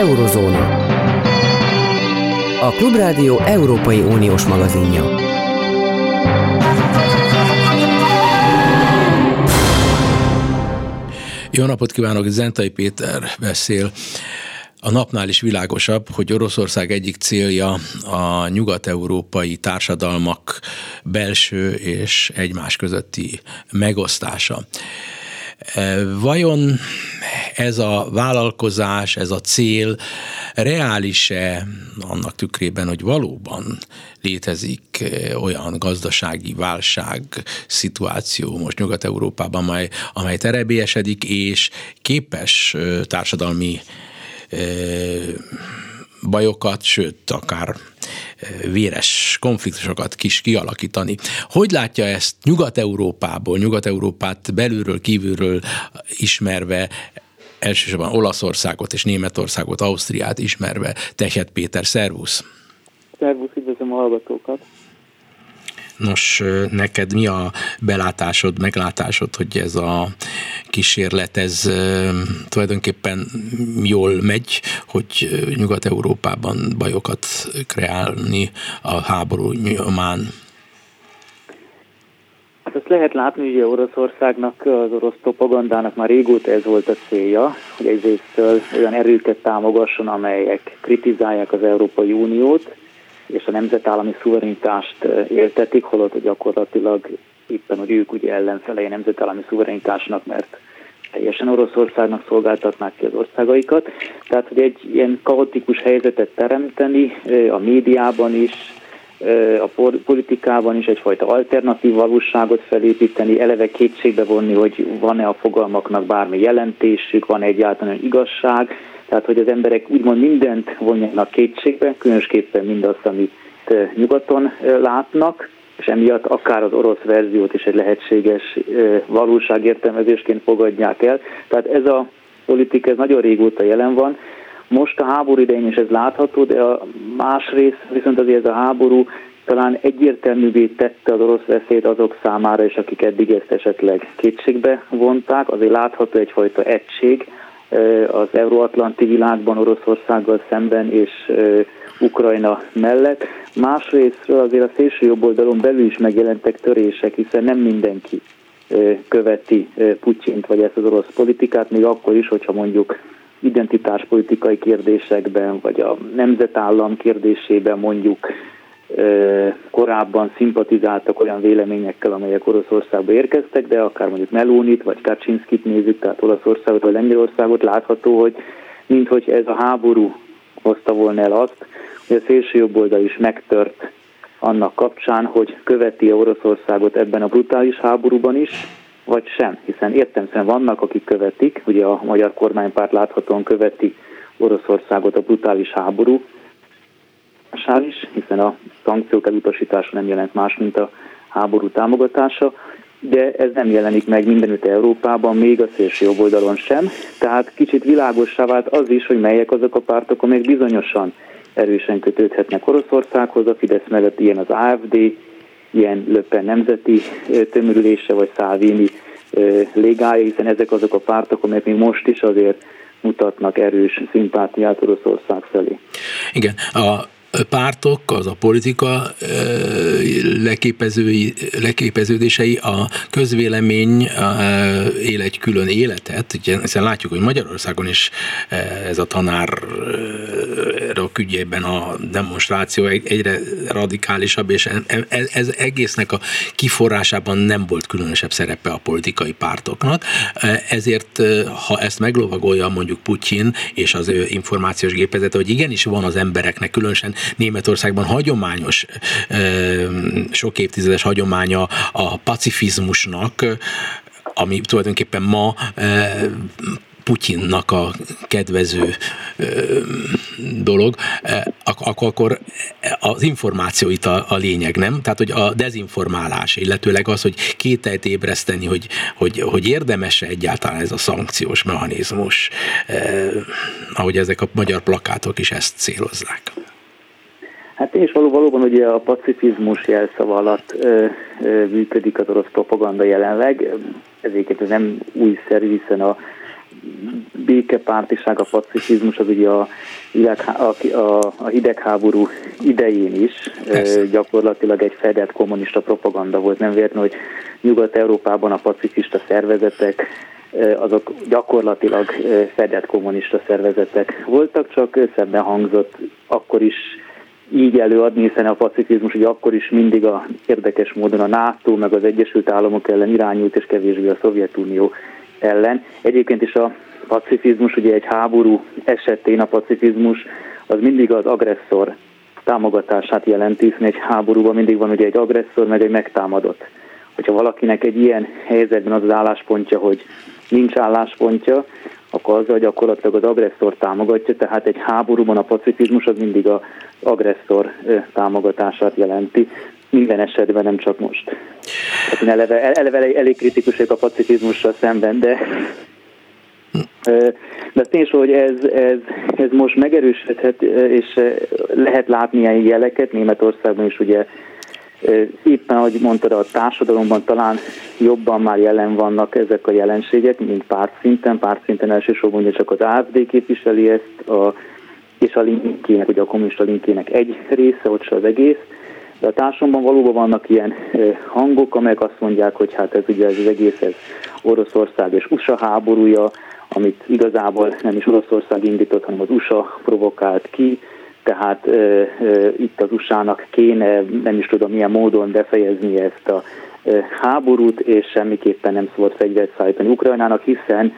Eurozóna. A Klubrádió Európai Uniós magazinja. Jó napot kívánok, Zentai Péter beszél. A napnál is világosabb, hogy Oroszország egyik célja a nyugat-európai társadalmak belső és egymás közötti megosztása. E, vajon ez a vállalkozás, ez a cél reális-e annak tükrében, hogy valóban létezik e, olyan gazdasági válság szituáció most Nyugat-Európában, amely, amely terebélyesedik, és képes e, társadalmi bajokat, sőt, akár véres konfliktusokat kis kialakítani. Hogy látja ezt Nyugat-Európából, Nyugat-Európát belülről, kívülről ismerve, elsősorban Olaszországot és Németországot, Ausztriát ismerve, Tehet Péter, szervusz! Szervusz, üdvözlöm a hallgatókat! Nos, neked mi a belátásod, meglátásod, hogy ez a kísérlet, ez tulajdonképpen jól megy, hogy Nyugat-Európában bajokat kreálni a háború nyomán? Hát azt lehet látni, hogy Oroszországnak, az orosz propagandának már régóta ez volt a célja, hogy egyrészt olyan erőket támogasson, amelyek kritizálják az Európai Uniót, és a nemzetállami szuverenitást éltetik, holott gyakorlatilag éppen, hogy ők ugye ellenfelei nemzetállami szuverenitásnak, mert teljesen Oroszországnak szolgáltatnák ki az országaikat. Tehát, hogy egy ilyen kaotikus helyzetet teremteni a médiában is, a politikában is egyfajta alternatív valóságot felépíteni, eleve kétségbe vonni, hogy van-e a fogalmaknak bármi jelentésük, van egyáltalán igazság, tehát hogy az emberek úgymond mindent vonjanak kétségbe, különösképpen mindazt, amit nyugaton látnak, és emiatt akár az orosz verziót is egy lehetséges valóságértelmezésként fogadják el. Tehát ez a politika ez nagyon régóta jelen van. Most a háború idején is ez látható, de a másrészt viszont azért ez a háború talán egyértelművé tette az orosz veszélyt azok számára is, akik eddig ezt esetleg kétségbe vonták. Azért látható egyfajta egység az euróatlanti világban Oroszországgal szemben és Ukrajna mellett. Másrésztről azért a szélső jobb oldalon belül is megjelentek törések, hiszen nem mindenki követi Putyint vagy ezt az orosz politikát, még akkor is, hogyha mondjuk identitáspolitikai kérdésekben, vagy a nemzetállam kérdésében mondjuk korábban szimpatizáltak olyan véleményekkel, amelyek Oroszországba érkeztek, de akár mondjuk Melónit vagy Kaczynskit nézzük, tehát Olaszországot vagy Lengyelországot, látható, hogy minthogy ez a háború hozta volna el azt, hogy a szélső jobb oldal is megtört annak kapcsán, hogy követi -e Oroszországot ebben a brutális háborúban is, vagy sem, hiszen értemszerűen vannak, akik követik, ugye a magyar kormánypárt láthatóan követi Oroszországot a brutális háború, is, hiszen a szankciók elutasítása nem jelent más, mint a háború támogatása, de ez nem jelenik meg mindenütt Európában, még a szélső jobb oldalon sem. Tehát kicsit világossá vált az is, hogy melyek azok a pártok, amelyek bizonyosan erősen kötődhetnek Oroszországhoz, a Fidesz mellett ilyen az AFD, ilyen Löppen nemzeti tömörülése, vagy Szálvini légája, hiszen ezek azok a pártok, amelyek még most is azért mutatnak erős szimpátiát Oroszország felé. Igen, a pártok, az a politika leképezői, leképeződései, a közvélemény él egy külön életet, hiszen látjuk, hogy Magyarországon is ez a tanárok ügyében a demonstráció egyre radikálisabb, és ez egésznek a kiforrásában nem volt különösebb szerepe a politikai pártoknak, ezért ha ezt meglovagolja mondjuk Putyin és az ő információs gépezete, hogy igenis van az embereknek különösen Németországban hagyományos, sok évtizedes hagyománya a pacifizmusnak, ami tulajdonképpen ma Putyinnak a kedvező dolog, akkor, az információ itt a, a lényeg, nem? Tehát, hogy a dezinformálás, illetőleg az, hogy kételyt ébreszteni, hogy, hogy, hogy érdemes-e egyáltalán ez a szankciós mechanizmus, ahogy ezek a magyar plakátok is ezt célozzák. Hát és való, valóban ugye a pacifizmus jelszava alatt ö, ö, működik az orosz propaganda jelenleg, ez nem újszerű, hiszen a békepártiság, a pacifizmus az ugye a, a, a, a hidegháború idején is Persze. gyakorlatilag egy fedett kommunista propaganda volt. Nem véletlen, hogy Nyugat-Európában a pacifista szervezetek azok gyakorlatilag fedett kommunista szervezetek voltak, csak szebben hangzott akkor is így előadni, hiszen a pacifizmus ugye akkor is mindig a érdekes módon a NATO meg az Egyesült Államok ellen irányult, és kevésbé a Szovjetunió ellen. Egyébként is a pacifizmus, ugye egy háború esetén a pacifizmus az mindig az agresszor támogatását jelenti, hiszen egy háborúban mindig van ugye egy agresszor, meg egy megtámadott. Hogyha valakinek egy ilyen helyzetben az az álláspontja, hogy nincs álláspontja, akkor azzal gyakorlatilag az agresszor támogatja, tehát egy háborúban a pacifizmus az mindig az agresszor támogatását jelenti, minden esetben, nem csak most. Tehát én eleve, eleve elég kritikus a pacifizmussal szemben, de de tény hogy ez, ez, ez most megerősödhet, és lehet látni ilyen jeleket, Németországban is ugye éppen, ahogy mondtad, a társadalomban talán jobban már jelen vannak ezek a jelenségek, mint pártszinten. Pártszinten elsősorban ugye csak az AFD képviseli ezt, a, és a linkének, ugye a kommunista linkének egy része, ott se az egész. De a társadalomban valóban vannak ilyen hangok, amelyek azt mondják, hogy hát ez ugye ez az egész ez Oroszország és USA háborúja, amit igazából nem is Oroszország indított, hanem az USA provokált ki, tehát e, e, itt az USA-nak kéne, nem is tudom milyen módon befejezni ezt a e, háborút, és semmiképpen nem szabad fegyvert szállítani Ukrajnának, hiszen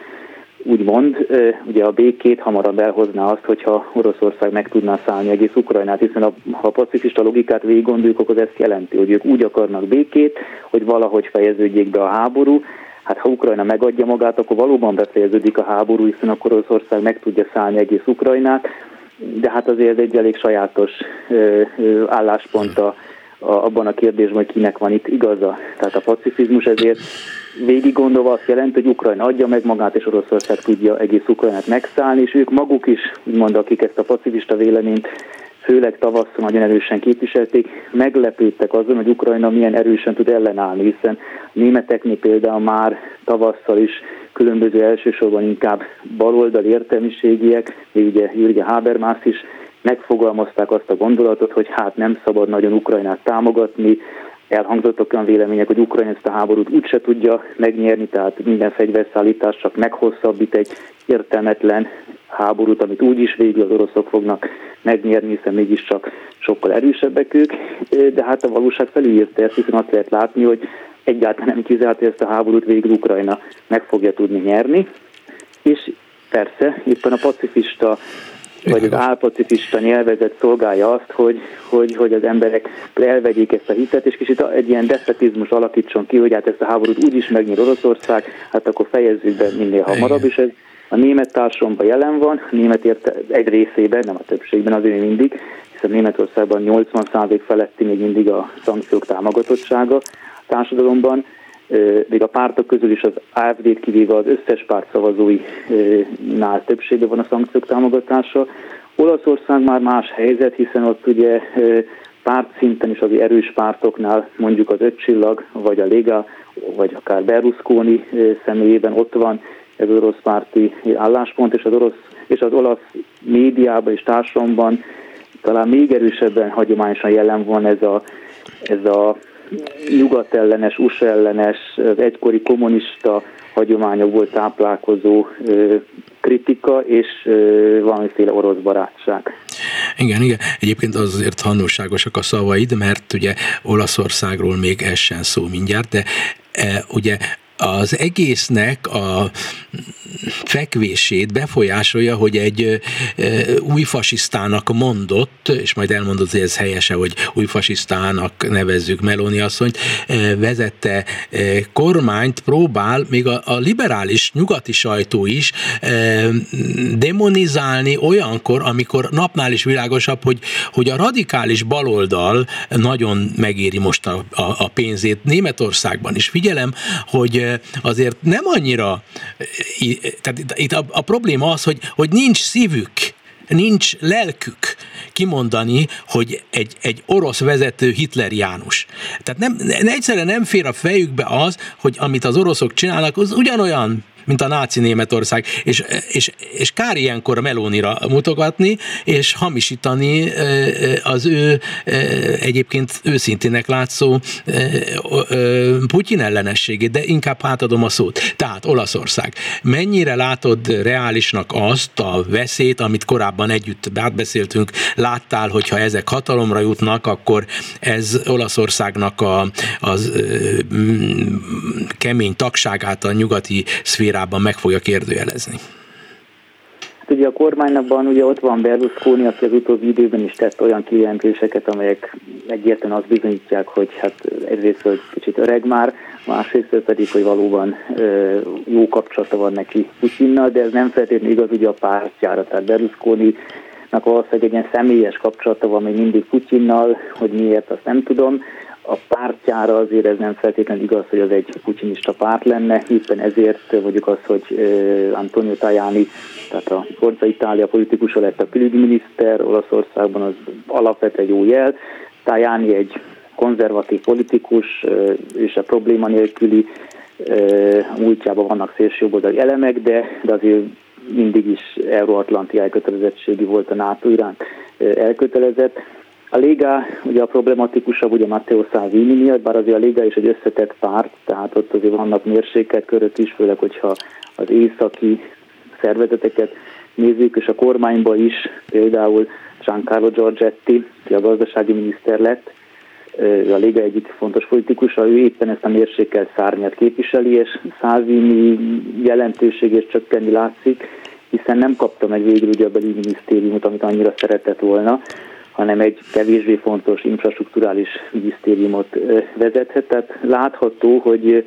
úgymond ugye a békét hamarabb elhozná azt, hogyha Oroszország meg tudná szállni egész Ukrajnát, hiszen a, ha a pacifista logikát végig gondoljuk, akkor ez ezt jelenti, hogy ők úgy akarnak békét, hogy valahogy fejeződjék be a háború, Hát ha Ukrajna megadja magát, akkor valóban befejeződik a háború, hiszen akkor Oroszország meg tudja szállni egész Ukrajnát, de hát azért egy elég sajátos álláspont a, a, abban a kérdésben, hogy kinek van itt igaza. Tehát a pacifizmus ezért végig gondolva azt jelenti, hogy Ukrajna adja meg magát, és Oroszország tudja egész Ukrajnát megszállni, és ők maguk is, úgymond akik ezt a pacifista véleményt főleg tavasszal nagyon erősen képviselték, meglepődtek azon, hogy Ukrajna milyen erősen tud ellenállni, hiszen a németeknél például már tavasszal is különböző elsősorban inkább baloldali értelmiségiek, még ugye Jürgen Habermas is megfogalmazták azt a gondolatot, hogy hát nem szabad nagyon Ukrajnát támogatni, elhangzottak olyan vélemények, hogy Ukrajna ezt a háborút úgyse tudja megnyerni, tehát minden fegyverszállítás csak meghosszabbít egy értelmetlen háborút, amit úgyis végül az oroszok fognak megnyerni, hiszen mégiscsak sokkal erősebbek ők, de hát a valóság felülírta ezt, hiszen azt lehet látni, hogy egyáltalán nem kizárt, hogy ezt a háborút végül Ukrajna meg fogja tudni nyerni, és persze éppen a pacifista vagy az álpacifista nyelvezet szolgálja azt, hogy, hogy, hogy az emberek elvegyék ezt a hitet, és kicsit egy ilyen defetizmus alakítson ki, hogy hát ezt a háborút úgyis megnyer Oroszország, hát akkor fejezzük be minél hamarabb, és ez a német társadalomban jelen van, a német érte egy részében, nem a többségben azért mindig, hiszen Németországban 80% feletti még mindig a szankciók támogatottsága a társadalomban, még a pártok közül is az AFD-t kivéve az összes párt szavazóinál többségben van a szankciók támogatása. Olaszország már más helyzet, hiszen ott ugye párt szinten is az erős pártoknál, mondjuk az öt csillag, vagy a Lega, vagy akár Berlusconi személyében ott van ez az orosz párti álláspont, és az, orosz, és az olasz médiában és társadalomban talán még erősebben hagyományosan jelen van ez a, ez a nyugatellenes, USA ellenes, az egykori kommunista hagyományokból táplálkozó kritika és valamiféle orosz barátság. Igen, igen. Egyébként az azért tanulságosak a szavaid, mert ugye Olaszországról még ez sem szó mindjárt, de e, ugye az egésznek a fekvését befolyásolja, hogy egy új fasisztának mondott, és majd elmondod, hogy ez helyese, hogy új fasisztának nevezzük Meloni asszonyt, vezette kormányt próbál, még a, a liberális nyugati sajtó is demonizálni olyankor, amikor napnál is világosabb, hogy, hogy a radikális baloldal nagyon megéri most a, a, a pénzét Németországban is. Figyelem, hogy azért nem annyira, tehát itt a, a probléma az, hogy, hogy nincs szívük, nincs lelkük kimondani, hogy egy, egy orosz vezető Hitler János. Tehát nem, egyszerűen nem fér a fejükbe az, hogy amit az oroszok csinálnak, az ugyanolyan mint a náci Németország. És, és, és kár ilyenkor Melónira mutogatni, és hamisítani az ő egyébként őszintének látszó Putyin ellenességét, de inkább hátadom a szót. Tehát Olaszország. Mennyire látod reálisnak azt a veszélyt, amit korábban együtt átbeszéltünk, láttál, hogyha ezek hatalomra jutnak, akkor ez Olaszországnak a, az kemény tagságát a nyugati szférában meg fogja kérdőjelezni. Hát ugye a kormánynak ugye ott van Berlusconi, aki az utóbbi időben is tett olyan kijelentéseket, amelyek egyértelműen azt bizonyítják, hogy hát egyrészt, hogy kicsit öreg már, másrészt pedig, hogy valóban jó kapcsolata van neki Putyinnal, de ez nem feltétlenül igaz ugye a pártjára, tehát Berlusconi valószínűleg egy ilyen személyes kapcsolata van még mindig Putyinnal, hogy miért, azt nem tudom a pártjára azért ez nem feltétlenül igaz, hogy az egy putinista párt lenne, hiszen ezért mondjuk az, hogy Antonio Tajani, tehát a Forza Itália politikusa lett a külügyminiszter Olaszországban, az alapvetően jó jel. Tajani egy konzervatív politikus, és a probléma nélküli a múltjában vannak szélsőjobboldali elemek, de, de azért mindig is euróatlanti elkötelezettségi volt a NATO iránt elkötelezett. A Liga ugye a problematikusabb ugye Matteo Salvini miatt, bár azért a Liga is egy összetett párt, tehát ott azért vannak mérsékelt körök is, főleg hogyha az északi szervezeteket nézzük, és a kormányba is például Giancarlo Giorgetti, aki a gazdasági miniszter lett, a Liga egyik fontos politikusa, ő éppen ezt a mérsékelt szárnyat képviseli, és Salvini jelentőségét csökkenni látszik, hiszen nem kapta meg végül ugye a belügyminisztériumot, amit annyira szeretett volna hanem egy kevésbé fontos infrastruktúrális minisztériumot vezethet. Tehát látható, hogy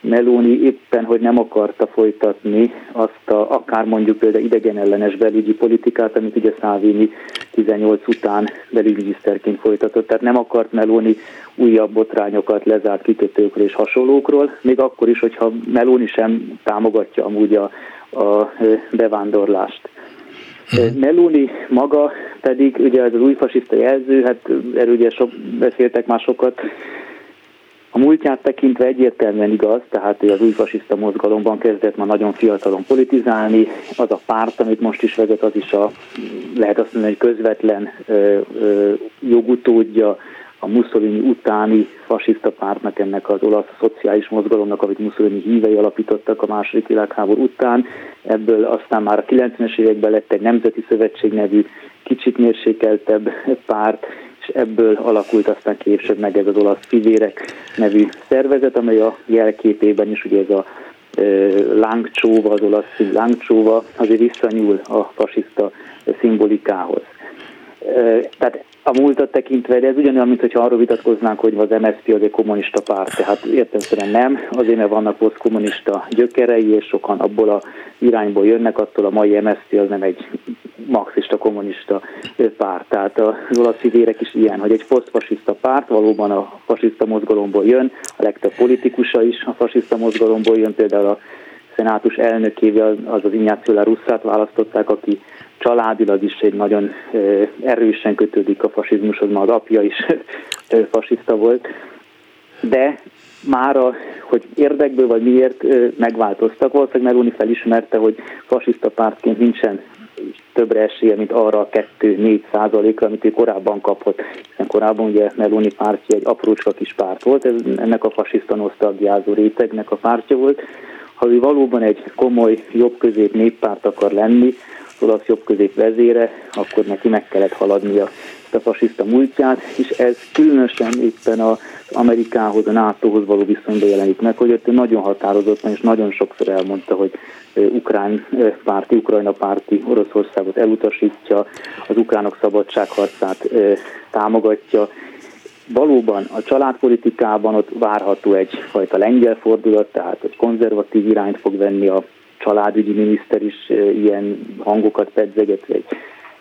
Meloni éppen, hogy nem akarta folytatni azt a, akár mondjuk például idegenellenes belügyi politikát, amit ugye Szávini 18 után belügyminiszterként folytatott. Tehát nem akart Meloni újabb botrányokat lezárt kikötőkről és hasonlókról, még akkor is, hogyha Meloni sem támogatja amúgy a, a bevándorlást. Uh-huh. Meloni maga pedig, ugye az új fasiszta jelző, hát erről ugye sok, beszéltek már sokat, a múltját tekintve egyértelműen igaz, tehát az új fasiszta mozgalomban kezdett már nagyon fiatalon politizálni, az a párt, amit most is vezet, az is a, lehet azt mondani, hogy közvetlen ö, ö, jogutódja a Mussolini utáni fasiszta pártnak, ennek az olasz szociális mozgalomnak, amit Mussolini hívei alapítottak a második világháború után. Ebből aztán már a 90-es években lett egy Nemzeti Szövetség nevű kicsit mérsékeltebb párt, és ebből alakult aztán később meg ez az olasz fivérek nevű szervezet, amely a jelképében is ugye ez a lángcsóva, az olasz lángcsóva azért visszanyúl a fasiszta szimbolikához. Tehát a múltat tekintve, de ez ugyanolyan, mint hogyha arról vitatkoznánk, hogy az MSZP az egy kommunista párt, tehát értelmszerűen nem, azért mert vannak posztkommunista gyökerei, és sokan abból a irányból jönnek, attól a mai MSZP az nem egy marxista kommunista párt. Tehát az olasz vérek is ilyen, hogy egy posztfasiszta párt valóban a fasiszta mozgalomból jön, a legtöbb politikusa is a fasiszta mozgalomból jön, például a szenátus elnökével az az Ignácio Russzát választották, aki családilag is egy nagyon erősen kötődik a fasizmushoz, már az apja is fasiszta volt, de mára, hogy érdekből vagy miért megváltoztak, valószínűleg Meloni felismerte, hogy fasiszta pártként nincsen többre esélye, mint arra a 2-4 százalékra, amit ő korábban kapott, hiszen korábban ugye Meloni pártja egy aprócska kis párt volt, ez ennek a fasiszta nosztalgiázó rétegnek a pártja volt. Ha ő valóban egy komoly jobbközép néppárt akar lenni, olasz jobbközép vezére, akkor neki meg kellett haladnia ezt a fasiszta múltját, és ez különösen éppen az Amerikához, a NATO-hoz való viszonyban jelenik meg, hogy ott nagyon határozottan és nagyon sokszor elmondta, hogy ukrán párti, ukrajna párti Oroszországot elutasítja, az ukránok szabadságharcát támogatja. Valóban a családpolitikában ott várható egyfajta lengyel fordulat, tehát egy konzervatív irányt fog venni a családügyi miniszter is ilyen hangokat pedzeget, egy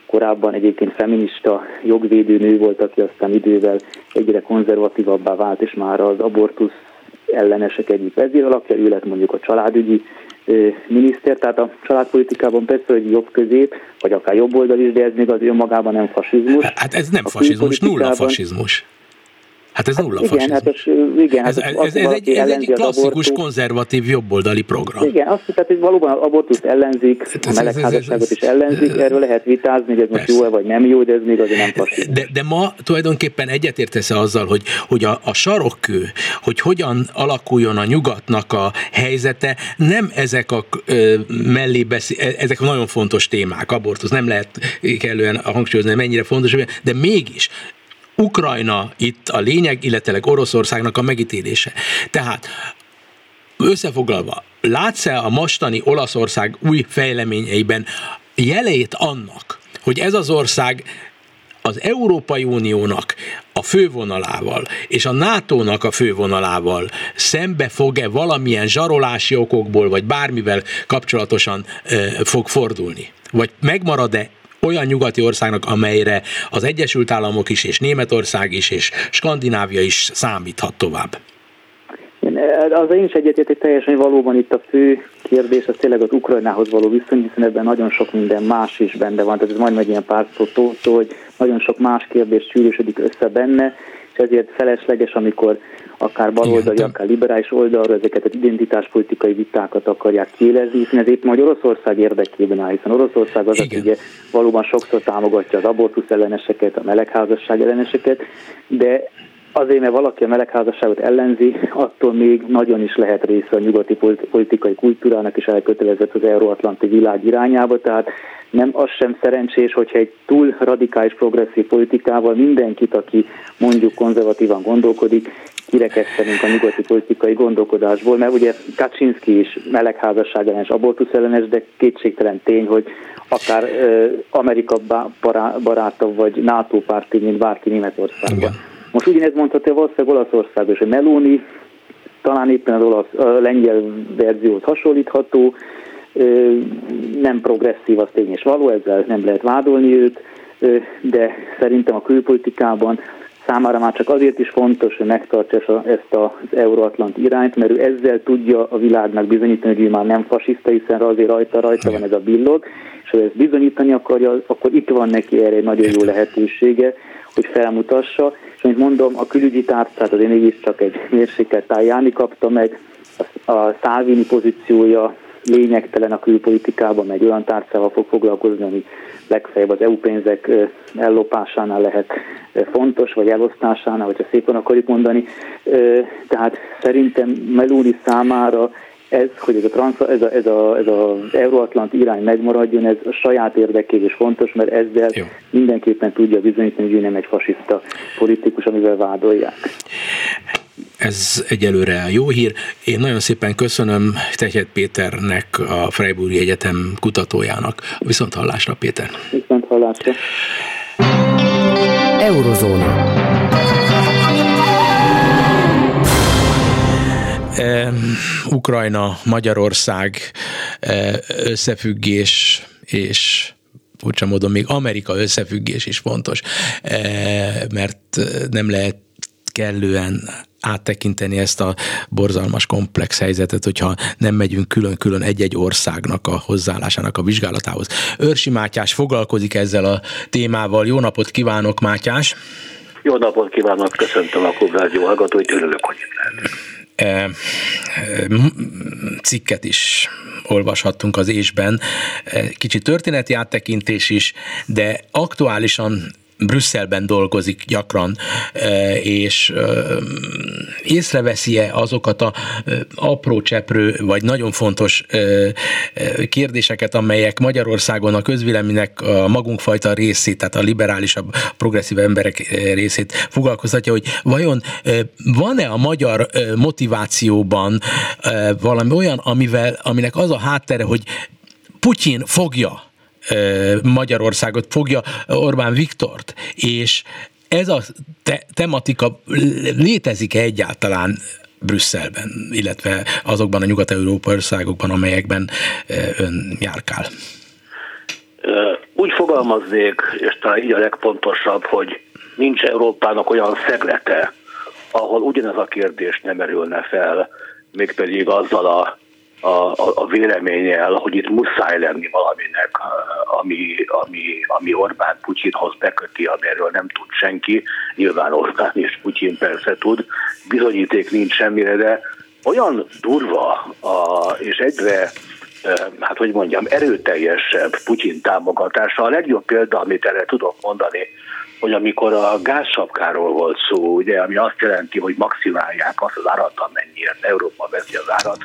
korábban egyébként feminista jogvédő nő volt, aki aztán idővel egyre konzervatívabbá vált, és már az abortusz ellenesek egyik vezéralakja, ő lett mondjuk a családügyi miniszter, tehát a családpolitikában persze, hogy jobb közép, vagy akár jobb oldal is, de ez még az önmagában nem fasizmus. Hát ez nem a fasizmus, nulla fasizmus. Hát ez nulla igen, hát ez, igen, ez, hát ez, ez, ez, egy, ez egy klasszikus abortus. konzervatív jobboldali program. Igen, azt tehát, hogy valóban az abortuszt ellenzik, hát a melegházasságot is ellenzik, erről lehet vitázni, hogy ez most jó vagy nem jó, de ez még azért nem fasiszta. De, de ma tulajdonképpen egyetértesz azzal, hogy, hogy a, a sarokkő, hogy hogyan alakuljon a nyugatnak a helyzete, nem ezek a ö, mellé beszél, e, ezek nagyon fontos témák, abortusz, nem lehet kellően hangsúlyozni, mennyire fontos, de mégis Ukrajna itt a lényeg, illetve Oroszországnak a megítélése. Tehát összefoglalva, látsz-e a mostani Olaszország új fejleményeiben jelét annak, hogy ez az ország az Európai Uniónak a fővonalával és a NATO-nak a fővonalával szembe fog-e valamilyen zsarolási okokból, vagy bármivel kapcsolatosan e, fog fordulni? Vagy megmarad-e olyan nyugati országnak, amelyre az Egyesült Államok is, és Németország is, és Skandinávia is számíthat tovább? Az én is egyetértek teljesen, valóban itt a fő kérdés az tényleg az Ukrajnához való viszony, hiszen ebben nagyon sok minden más is benne van, tehát ez majd egy ilyen pár szó hogy nagyon sok más kérdés sűrűsödik össze benne, és ezért felesleges, amikor akár baloldali, Igen, akár liberális oldalra ezeket az identitáspolitikai vitákat akarják kielezni, hiszen ez épp majd Oroszország érdekében áll, hiszen Oroszország az, aki ugye valóban sokszor támogatja az abortusz elleneseket, a melegházasság elleneseket, de azért, mert valaki a melegházasságot ellenzi, attól még nagyon is lehet része a nyugati politikai kultúrának, és elkötelezett az euróatlanti világ irányába, tehát nem az sem szerencsés, hogyha egy túl radikális progresszív politikával mindenkit, aki mondjuk konzervatívan gondolkodik, kirekesztenünk a nyugati politikai gondolkodásból, mert ugye Kaczynski is melegházasság ellenes, abortusz ellenes, de kétségtelen tény, hogy akár Amerika barátabb vagy NATO párti, mint bárki Németországban. Igen. Most ugyanez mondhatja valószínűleg Olaszország is, hogy Meloni talán éppen az olasz, a lengyel verziót hasonlítható, nem progresszív, az tény és való, ezzel nem lehet vádolni őt, de szerintem a külpolitikában számára már csak azért is fontos, hogy megtartsa ezt az euróatlant irányt, mert ő ezzel tudja a világnak bizonyítani, hogy ő már nem fasiszta, hiszen azért rajta-rajta van ez a billog, és ha ezt bizonyítani akarja, akkor itt van neki erre egy nagyon jó lehetősége, hogy felmutassa, és mint mondom, a külügyi tárcát az én csak egy mérsékelt tájáni kapta meg, a Szálvini pozíciója lényegtelen a külpolitikában, meg olyan tárcával fog foglalkozni, ami legfeljebb az EU pénzek ellopásánál lehet fontos, vagy elosztásánál, hogyha szépen akarjuk mondani. Tehát szerintem Meloni számára ez, hogy ez, a transz, ez, a, ez, a, ez az Euróatlant irány megmaradjon, ez a saját érdekében is fontos, mert ezzel Jó. mindenképpen tudja bizonyítani, hogy ő nem egy fasiszta politikus, amivel vádolják. Ez egyelőre jó hír. Én nagyon szépen köszönöm Tehet Péternek, a Freiburgi Egyetem kutatójának. Viszont hallásra, Péter. Viszont hallásra. Eurozóna. Ukrajna, Magyarország összefüggés és furcsa módon még Amerika összefüggés is fontos, mert nem lehet kellően áttekinteni ezt a borzalmas komplex helyzetet, hogyha nem megyünk külön-külön egy-egy országnak a hozzáállásának a vizsgálatához. Őrsi Mátyás foglalkozik ezzel a témával. Jó napot kívánok, Mátyás! Jó napot kívánok, köszöntöm a Klubrádió hallgatóit, örülök, hogy itt e, e, cikket is olvashattunk az ésben, e, kicsit történeti áttekintés is, de aktuálisan Brüsszelben dolgozik gyakran, e, és észreveszi-e azokat a apró cseprő, vagy nagyon fontos kérdéseket, amelyek Magyarországon a közvéleménynek a magunkfajta részét, tehát a liberálisabb, progresszív emberek részét foglalkoztatja, hogy vajon van-e a magyar motivációban valami olyan, amivel, aminek az a háttere, hogy Putyin fogja Magyarországot, fogja Orbán Viktort, és ez a te- tematika létezik-e egyáltalán Brüsszelben, illetve azokban a nyugat-európai országokban, amelyekben ön járkál? Úgy fogalmaznék, és talán így a legpontosabb, hogy nincs Európának olyan szeglete, ahol ugyanez a kérdés nem merülne fel, mégpedig azzal a a, a, a véleménnyel, hogy itt muszáj lenni valaminek, ami, ami, ami Orbán Putyinhoz beköti, amiről nem tud senki, nyilván Orbán és Putyin persze tud, bizonyíték nincs semmire, de olyan durva a, és egyre hát hogy mondjam, erőteljesebb Putyin támogatása. A legjobb példa, amit erre tudok mondani, hogy amikor a gázsapkáról volt szó, ugye, ami azt jelenti, hogy maximálják azt az árat, amennyiért Európa veszi az árat,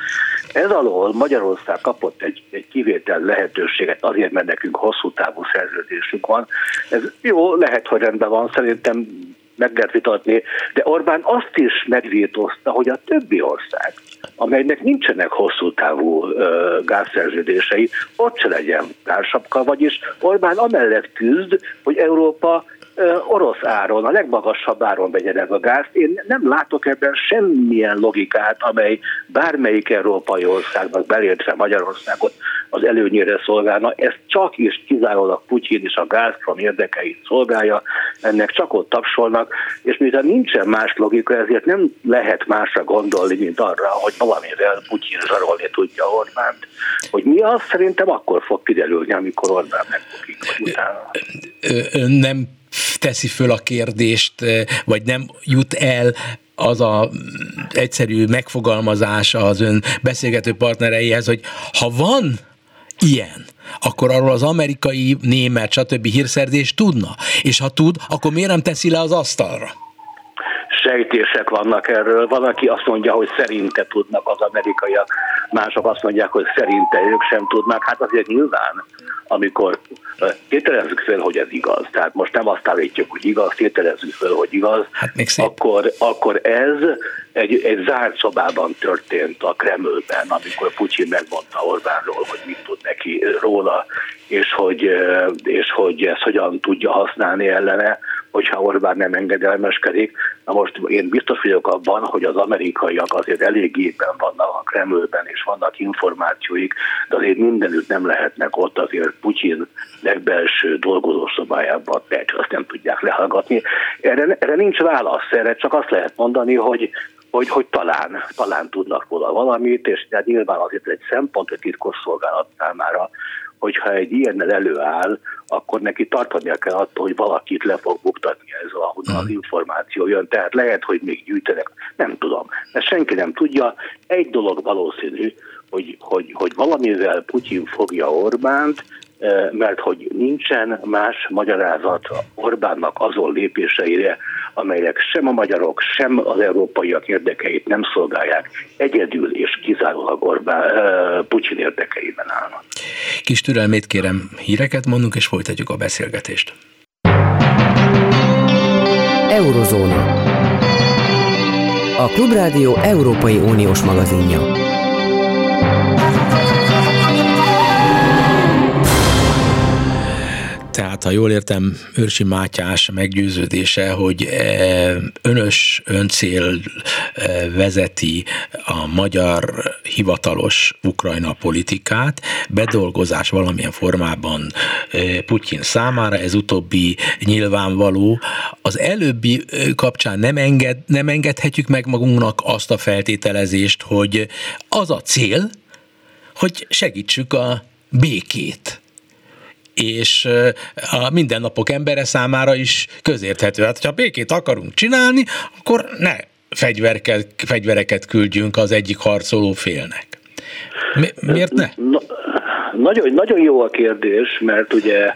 ez alól Magyarország kapott egy, egy kivétel lehetőséget azért, mert nekünk hosszú távú szerződésünk van. Ez jó, lehet, hogy rendben van, szerintem meg lehet vitatni, de Orbán azt is megvétózta, hogy a többi ország, amelynek nincsenek hosszú távú ö, gázszerződései, ott se legyen társapka, vagyis Orbán amellett küzd, hogy Európa orosz áron, a legmagasabb áron vegye ez a gázt. Én nem látok ebben semmilyen logikát, amely bármelyik európai országnak, belértve Magyarországot az előnyére szolgálna. Ez csak is kizárólag Putyin és a Gazprom érdekeit szolgálja, ennek csak ott tapsolnak, és miután nincsen más logika, ezért nem lehet másra gondolni, mint arra, hogy valamivel Putyin zsarolni tudja Orbánt. Hogy mi az, szerintem akkor fog kiderülni, amikor Orbán megbukik. Nem teszi föl a kérdést, vagy nem jut el az a egyszerű megfogalmazás az ön beszélgető partnereihez, hogy ha van ilyen, akkor arról az amerikai, német, stb. hírszerdés tudna. És ha tud, akkor miért nem teszi le az asztalra? Sejtések vannak erről. Van, aki azt mondja, hogy szerinte tudnak az amerikaiak, mások azt mondják, hogy szerinte ők sem tudnak. Hát azért nyilván amikor tételezzük fel, hogy ez igaz, tehát most nem azt állítjuk, hogy igaz, tételezzük fel, hogy igaz, hát akkor, akkor ez egy, egy zárt szobában történt a Kremlben, amikor Putyin megmondta Orbánról, hogy mit tud neki róla, és hogy, és hogy ezt hogyan tudja használni ellene, hogyha Orbán nem engedelmeskedik. Na most én biztos vagyok abban, hogy az amerikaiak azért elég éppen vannak a Kremlben, és vannak információik, de azért mindenütt nem lehetnek ott azért Putyin legbelső dolgozószobájában, persze azt nem tudják lehallgatni. Erre, erre nincs válasz, erre csak azt lehet mondani, hogy hogy, hogy talán, talán tudnak róla valamit, és de nyilván azért egy szempont a titkosszolgálat számára, hogyha egy ilyennel előáll, akkor neki tartania kell attól, hogy valakit le fog buktatni ez ahonnan az mhm. információ jön. Tehát lehet, hogy még gyűjtenek, nem tudom. Ezt senki nem tudja. Egy dolog valószínű, hogy, hogy, hogy valamivel Putyin fogja Orbánt, mert hogy nincsen más magyarázat Orbánnak azon lépéseire, amelyek sem a magyarok, sem az európaiak érdekeit nem szolgálják, egyedül és kizárólag Orbán, Putyin érdekeiben állnak. Kis türelmét kérem, híreket mondunk, és folytatjuk a beszélgetést. Eurozóna. A Klubrádió Európai Uniós magazinja. Tehát, ha jól értem, Őrsi Mátyás meggyőződése, hogy e, önös öncél e, vezeti a magyar hivatalos Ukrajna politikát, bedolgozás valamilyen formában e, Putyin számára, ez utóbbi nyilvánvaló. Az előbbi kapcsán nem, enged, nem engedhetjük meg magunknak azt a feltételezést, hogy az a cél, hogy segítsük a békét és a mindennapok embere számára is közérthető. Hát, ha békét akarunk csinálni, akkor ne fegyvereket, fegyvereket küldjünk az egyik harcoló félnek. Mi, miért ne? Na, nagyon, nagyon jó a kérdés, mert ugye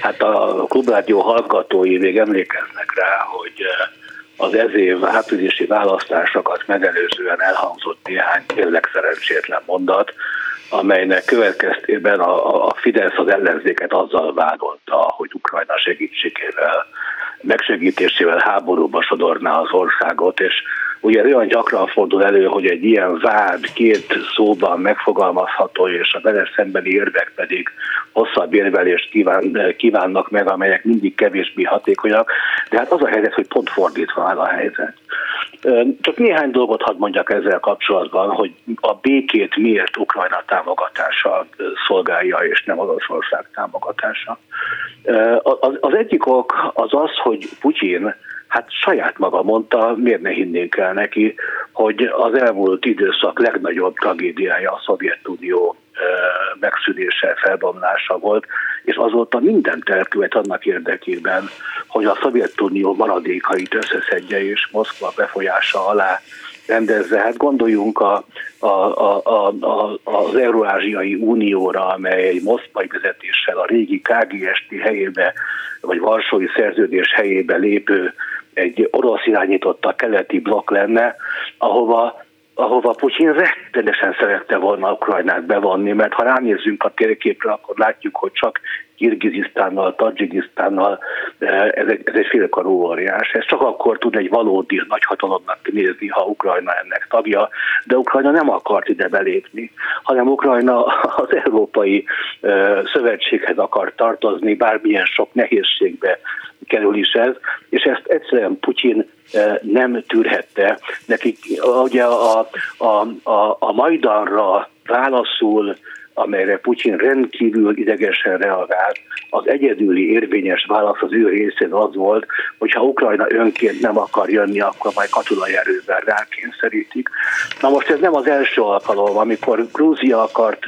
hát a klubrádió hallgatói még emlékeznek rá, hogy az ez év áprilisi választásokat megelőzően elhangzott néhány tényleg szerencsétlen mondat, amelynek következtében a, a Fidesz az ellenzéket azzal vádolta, hogy Ukrajna segítségével, megsegítésével háborúba sodorná az országot, és ugye olyan gyakran fordul elő, hogy egy ilyen vád két szóban megfogalmazható, és a vele szembeni érvek pedig hosszabb érvelést kíván, kívánnak meg, amelyek mindig kevésbé hatékonyak, de hát az a helyzet, hogy pont fordítva áll a helyzet. Csak néhány dolgot hadd mondjak ezzel kapcsolatban, hogy a békét miért Ukrajna támogatása szolgálja, és nem Oroszország támogatása. Az egyik ok az az, hogy Putyin hát saját maga mondta, miért ne hinnénk el neki, hogy az elmúlt időszak legnagyobb tragédiája a Szovjetunió megszűnése, felbomlása volt, és azóta mindent elkövet annak érdekében, hogy a Szovjetunió maradékait összeszedje és Moszkva befolyása alá rendezze. Hát gondoljunk a, a, a, a, az Euróázsiai Unióra, amely egy moszkvai vezetéssel a régi KGST helyébe, vagy Varsói Szerződés helyébe lépő egy orosz irányította keleti blokk lenne, ahova ahova Putyin rettenesen szerette volna Ukrajnát bevonni, mert ha ránézzünk a térképre, akkor látjuk, hogy csak Kirgizisztánnal, Tajikisztánnal ez egy, ez egy félkarú óriás. Ez csak akkor tud egy valódi nagyhatalomnak nézni, ha Ukrajna ennek tagja, de Ukrajna nem akart ide belépni, hanem Ukrajna az Európai Szövetséghez akar tartozni, bármilyen sok nehézségbe kerül is ez, és ezt egyszerűen Putyin nem tűrhette. Nekik ugye a, a, a, a Majdanra válaszul amelyre Putyin rendkívül idegesen reagált, az egyedüli érvényes válasz az ő részén az volt, hogy ha Ukrajna önként nem akar jönni, akkor majd katonai erővel rákényszerítik. Na most ez nem az első alkalom, amikor Grúzia akart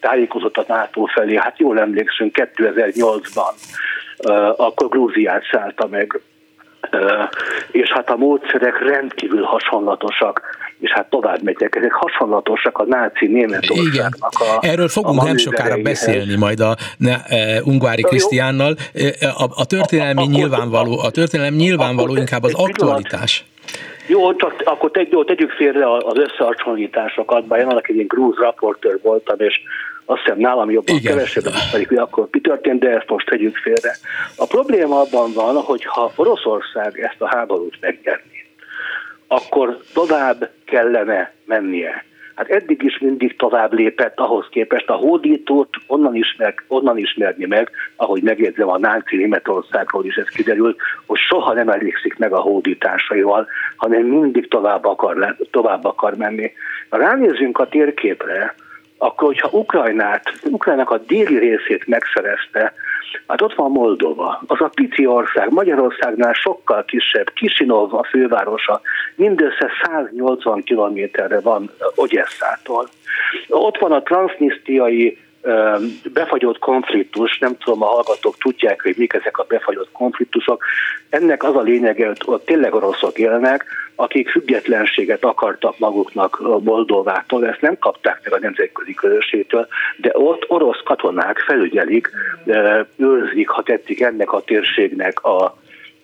tájékozott a NATO felé, hát jól emlékszünk, 2008-ban, akkor Grúziát szállta meg. És hát a módszerek rendkívül hasonlatosak, és hát tovább megyek, ezek hasonlatosak a náci Németországnak a Erről fogunk a nem sokára beszélni majd a ne, e, Ungvári Krisztiánnal. A, a történelmi a, nyilvánvaló, a történelem nyilvánvaló akkor inkább az aktualitás. Jó, csak akkor tegy, jó, tegyük félre az összehasonlításokat, bár én annak egy grúz raportőr voltam, és azt hiszem nálam jobban Igen. kevesebben ismerik, hogy akkor mi történt, de ezt most tegyük félre. A probléma abban van, hogy ha Oroszország ezt a háborút megnyerni, akkor tovább kellene mennie. Hát eddig is mindig tovább lépett ahhoz képest a hódítót onnan, ismer, onnan ismerni meg, ahogy megjegyzem a náci Németországról is ez kiderült, hogy soha nem elégszik meg a hódításaival, hanem mindig tovább akar, tovább akar menni. Ha ránézzünk a térképre, akkor hogyha Ukrajnát, Ukrajnának a déli részét megszerezte, hát ott van Moldova, az a pici ország, Magyarországnál sokkal kisebb, Kisinov a fővárosa, mindössze 180 kilométerre van Ogyesszától. Ott van a transznisztiai befagyott konfliktus, nem tudom, a hallgatók tudják, hogy mik ezek a befagyott konfliktusok. Ennek az a lényege, hogy ott tényleg oroszok élnek, akik függetlenséget akartak maguknak Moldovától, ezt nem kapták meg a nemzetközi közösségtől, de ott orosz katonák felügyelik, őrzik, ha tetszik ennek a térségnek a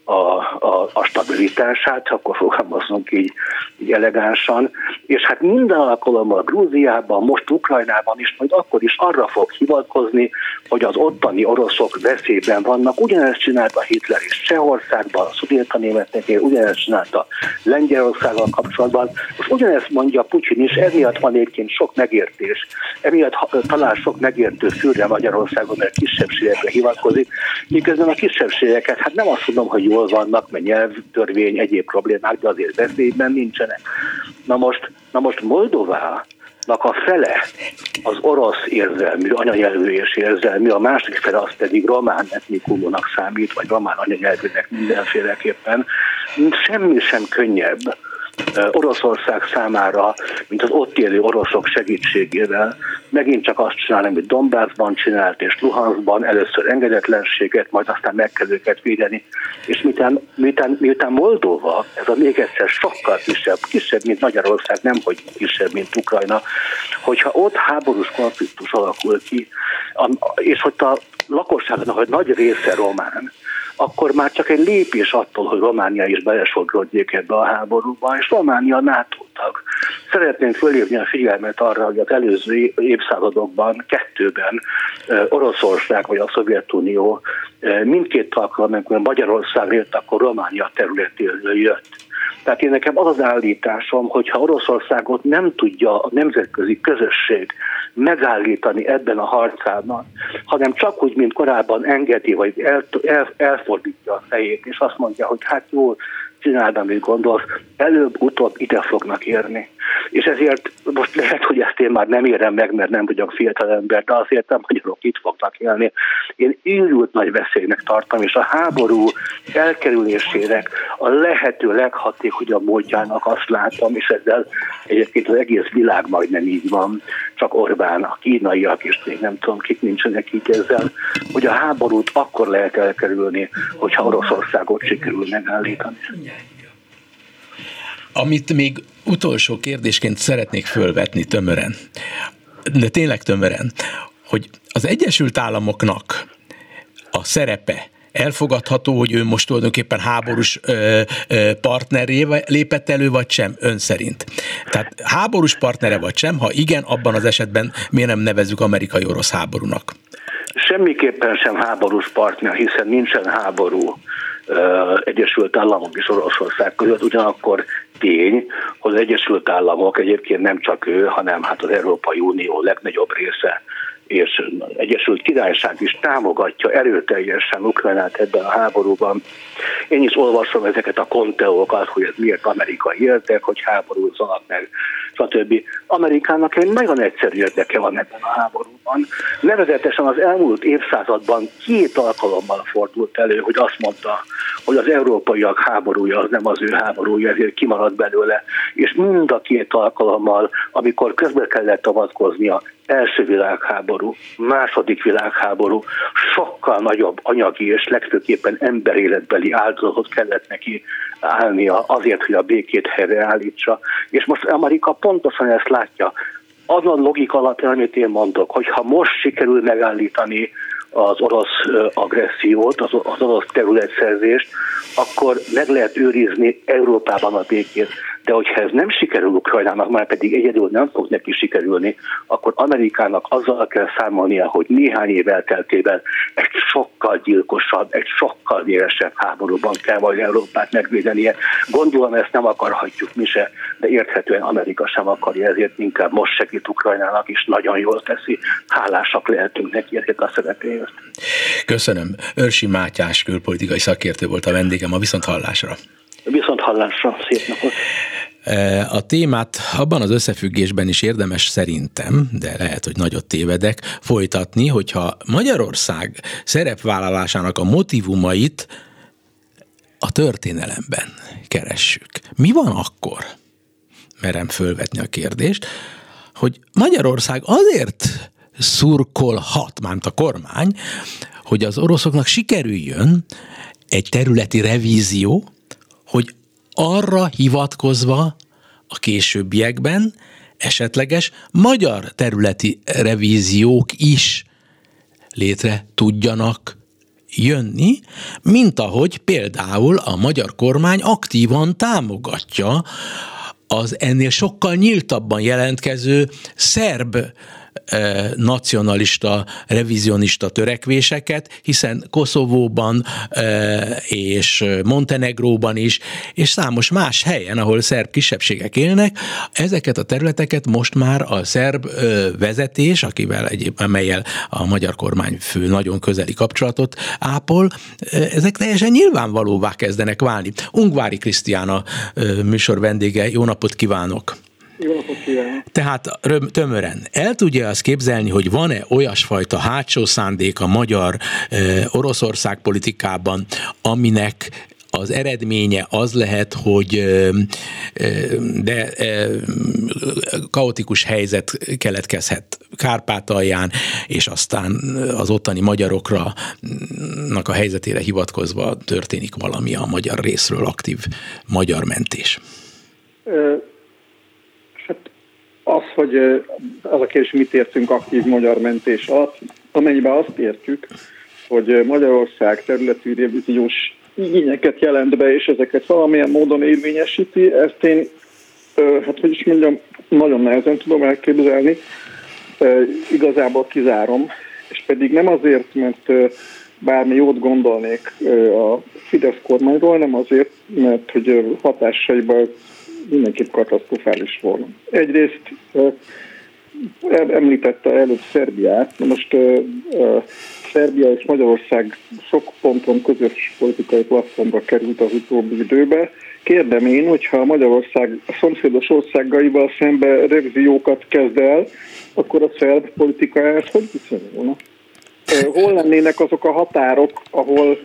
a, a, a stabilitását, akkor fogalmazunk így, így elegánsan, és hát minden alkalommal Grúziában, most Ukrajnában is, majd akkor is arra fog hivatkozni, hogy az ottani oroszok veszélyben vannak. Ugyanezt csinálta Hitler is Csehországban, a szudéta németeknél, ugyanezt csinálta Lengyelországgal kapcsolatban. Most ugyanezt mondja Putyin is, emiatt van egyébként sok megértés, emiatt talán sok megértő fülre Magyarországon, mert kisebbségekre hivatkozik, miközben a kisebbségeket, hát nem azt mondom, hogy jól vannak, mert nyelvtörvény, egyéb problémák, de azért veszélyben nincsenek. Na most, na most Moldová a fele az orosz érzelmű, anyanyelvű és érzelmű, a másik fele az pedig román etnikumónak számít, vagy román anyanyelvűnek mindenféleképpen. Semmi sem könnyebb Oroszország számára, mint az ott élő oroszok segítségével megint csak azt csinálni, amit Donbassban csinált, és Luhanskban először engedetlenséget, majd aztán meg kell őket védeni. És miután, miután, miután Moldova, ez a még egyszer sokkal kisebb, kisebb, mint Magyarország, nem hogy kisebb, mint Ukrajna, hogyha ott háborús konfliktus alakul ki, és hogy a lakosságnak a nagy része román, akkor már csak egy lépés attól, hogy Románia is belesodródjék ebbe a háborúba, és Románia NATO tag. Szeretném fölhívni a figyelmet arra, hogy az előző évszázadokban, kettőben Oroszország vagy a Szovjetunió mindkét alkalommal, amikor Magyarország jött, akkor Románia területéről jött. Tehát én nekem az az állításom, hogyha Oroszországot nem tudja a nemzetközi közösség megállítani ebben a harcában, hanem csak úgy, mint korábban engedi, vagy el, el, elfordítja a fejét, és azt mondja, hogy hát jó, csináld, amit gondolsz, előbb-utóbb ide fognak érni. És ezért most lehet, hogy ezt én már nem érem meg, mert nem vagyok fiatal ember, de azért a magyarok itt fognak élni. Én őrült nagy veszélynek tartom, és a háború elkerülésére a lehető leghatékonyabb módjának azt látom, és ezzel egyébként az egész világ majdnem így van, csak Orbán, a kínaiak, és még nem tudom, kik nincsenek így ezzel, hogy a háborút akkor lehet elkerülni, hogyha Oroszországot sikerül megállítani. Amit még utolsó kérdésként szeretnék fölvetni tömören, de tényleg tömören, hogy az Egyesült Államoknak a szerepe elfogadható, hogy ő most tulajdonképpen háborús partneré lépett elő, vagy sem, ön szerint? Tehát háborús partnere vagy sem, ha igen, abban az esetben miért nem nevezzük amerikai-orosz háborúnak? Semmiképpen sem háborús partner, hiszen nincsen háború Egyesült Államok és Oroszország között, ugyanakkor tény, hogy az Egyesült Államok egyébként nem csak ő, hanem hát az Európai Unió legnagyobb része és Egyesült Királyság is támogatja erőteljesen Ukrajnát ebben a háborúban. Én is olvasom ezeket a konteókat, hogy ez miért amerikai érdek, hogy háborúzzanak meg, stb. Amerikának egy nagyon egyszerű érdeke van ebben a háborúban. Nevezetesen az elmúlt évszázadban két alkalommal fordult elő, hogy azt mondta, hogy az európaiak háborúja az nem az ő háborúja, ezért kimarad belőle. És mind a két alkalommal, amikor közbe kellett avatkoznia, első világháború, második világháború, sokkal nagyobb anyagi és legfőképpen emberéletbeli áldozatot kellett neki állnia azért, hogy a békét helyreállítsa. És most Amerika pontosan ezt látja. Az a logika alapján, amit én mondok, hogy ha most sikerül megállítani az orosz agressziót, az, orosz területszerzést, akkor meg lehet őrizni Európában a békét. De hogyha ez nem sikerül Ukrajnának, már pedig egyedül nem fog neki sikerülni, akkor Amerikának azzal kell számolnia, hogy néhány év elteltében egy sokkal gyilkosabb, egy sokkal véresebb háborúban kell majd Európát megvédenie. Gondolom ezt nem akarhatjuk mi se, de érthetően Amerika sem akarja, ezért inkább most segít Ukrajnának, és nagyon jól teszi. Hálásak lehetünk neki ezért a szerepéért. Köszönöm. Őrsi Mátyás külpolitikai szakértő volt a vendégem a Viszonthallásra. Viszont hallásra, szép napot! E, a témát abban az összefüggésben is érdemes szerintem, de lehet, hogy nagyot tévedek, folytatni, hogyha Magyarország szerepvállalásának a motivumait a történelemben keressük. Mi van akkor? Merem fölvetni a kérdést, hogy Magyarország azért szurkolhat, mármint a kormány, hogy az oroszoknak sikerüljön egy területi revízió, arra hivatkozva a későbbiekben esetleges magyar területi revíziók is létre tudjanak jönni, mint ahogy például a magyar kormány aktívan támogatja az ennél sokkal nyíltabban jelentkező szerb nacionalista, revizionista törekvéseket, hiszen Koszovóban és Montenegróban is, és számos más helyen, ahol szerb kisebbségek élnek, ezeket a területeket most már a szerb vezetés, akivel egyéb, amelyel a magyar kormányfő nagyon közeli kapcsolatot ápol, ezek teljesen nyilvánvalóvá kezdenek válni. Ungvári Krisztiána műsor vendége, jó napot kívánok! Jó napot kívánok! Tehát tömören, el tudja azt képzelni, hogy van-e olyasfajta hátsó szándék a magyar Oroszország politikában, aminek az eredménye az lehet, hogy de kaotikus helyzet keletkezhet Kárpátalján, és aztán az ottani magyarokra a helyzetére hivatkozva történik valami a magyar részről aktív magyar mentés. Az, hogy az a kérdés, mit értünk aktív magyar mentés alatt, amennyiben azt értjük, hogy Magyarország területi revíziós igényeket jelent be, és ezeket valamilyen módon érvényesíti, ezt én, hát hogy is mondjam, nagyon nehezen tudom elképzelni, igazából kizárom, és pedig nem azért, mert bármi jót gondolnék a Fidesz kormányról, nem azért, mert hogy hatásaiban mindenképp katasztrofális volna. Egyrészt említette előbb Szerbiát. Most Szerbia és Magyarország sok ponton közös politikai platformra került az utóbbi időbe. Kérdem én, hogyha Magyarország a szomszédos országaival szembe revíziókat kezd el, akkor a szerb politikájához hogy viszonyulna? Hol lennének azok a határok, ahol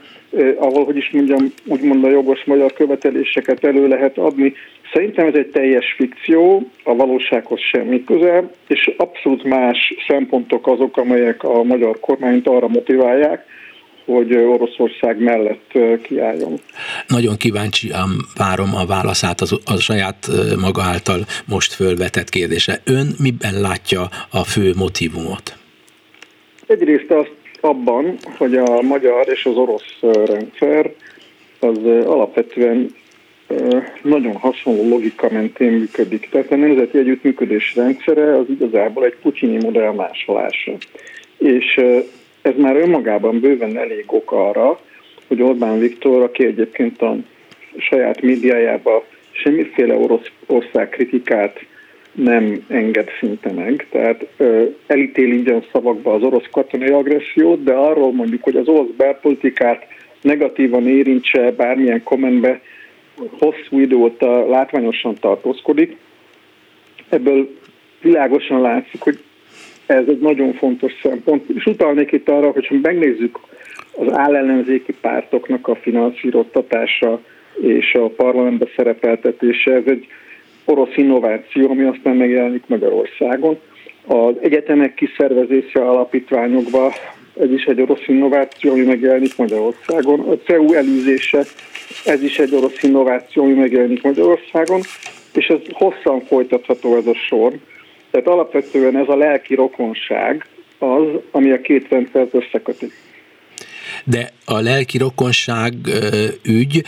ahol, hogy is mondjam, úgymond a jogos magyar követeléseket elő lehet adni. Szerintem ez egy teljes fikció, a valósághoz semmi közel, és abszolút más szempontok azok, amelyek a magyar kormányt arra motiválják, hogy Oroszország mellett kiálljon. Nagyon kíváncsi várom a válaszát az, a saját maga által most fölvetett kérdése. Ön miben látja a fő motivumot? Egyrészt azt abban, hogy a magyar és az orosz rendszer az alapvetően nagyon hasonló logika mentén működik. Tehát a nemzeti együttműködés rendszere az igazából egy pucsini modell másolása. És ez már önmagában bőven elég ok arra, hogy Orbán Viktor, aki egyébként a saját médiájába semmiféle orosz ország kritikát nem enged szinte meg. Tehát ö, elítéli ugyan szavakba az orosz katonai agressziót, de arról mondjuk, hogy az orosz belpolitikát negatívan érintse bármilyen kommentbe, hosszú idő óta látványosan tartózkodik. Ebből világosan látszik, hogy ez egy nagyon fontos szempont. És utalnék itt arra, hogy ha megnézzük az állellenzéki pártoknak a finanszíroztatása és a parlamentbe szerepeltetése, ez egy orosz innováció, ami aztán megjelenik Magyarországon. Az egyetemek kiszervezése alapítványokba, ez is egy orosz innováció, ami megjelenik Magyarországon. A CEU elűzése, ez is egy orosz innováció, ami megjelenik Magyarországon, és ez hosszan folytatható ez a sor. Tehát alapvetően ez a lelki rokonság az, ami a két rendszert összeköti. De a lelki rokonság ügy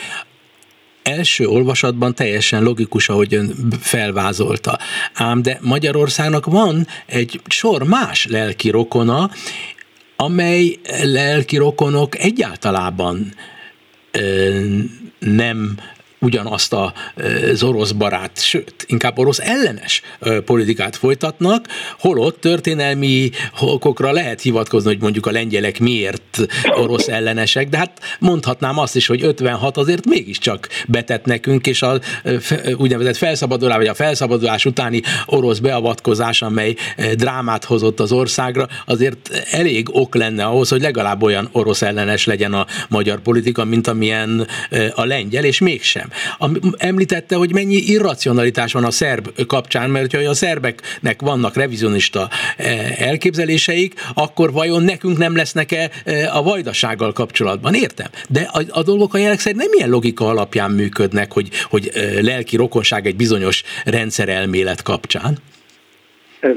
első olvasatban teljesen logikus, ahogy ön felvázolta. Ám de Magyarországnak van egy sor más lelki rokona, amely lelki rokonok egyáltalában nem ugyanazt az orosz barát, sőt, inkább orosz ellenes politikát folytatnak, holott történelmi okokra lehet hivatkozni, hogy mondjuk a lengyelek miért orosz ellenesek, de hát mondhatnám azt is, hogy 56 azért mégiscsak betett nekünk, és a úgynevezett felszabadulás, vagy a felszabadulás utáni orosz beavatkozás, amely drámát hozott az országra, azért elég ok lenne ahhoz, hogy legalább olyan orosz ellenes legyen a magyar politika, mint amilyen a lengyel, és mégsem. Említette, hogy mennyi irracionalitás van a szerb kapcsán, mert ha a szerbeknek vannak revizionista eh, elképzeléseik, akkor vajon nekünk nem lesznek-e eh, a vajdasággal kapcsolatban? Értem. De a, a dolgok a jelek szerint nem ilyen logika alapján működnek, hogy, hogy eh, lelki rokonság egy bizonyos rendszerelmélet kapcsán. Ez,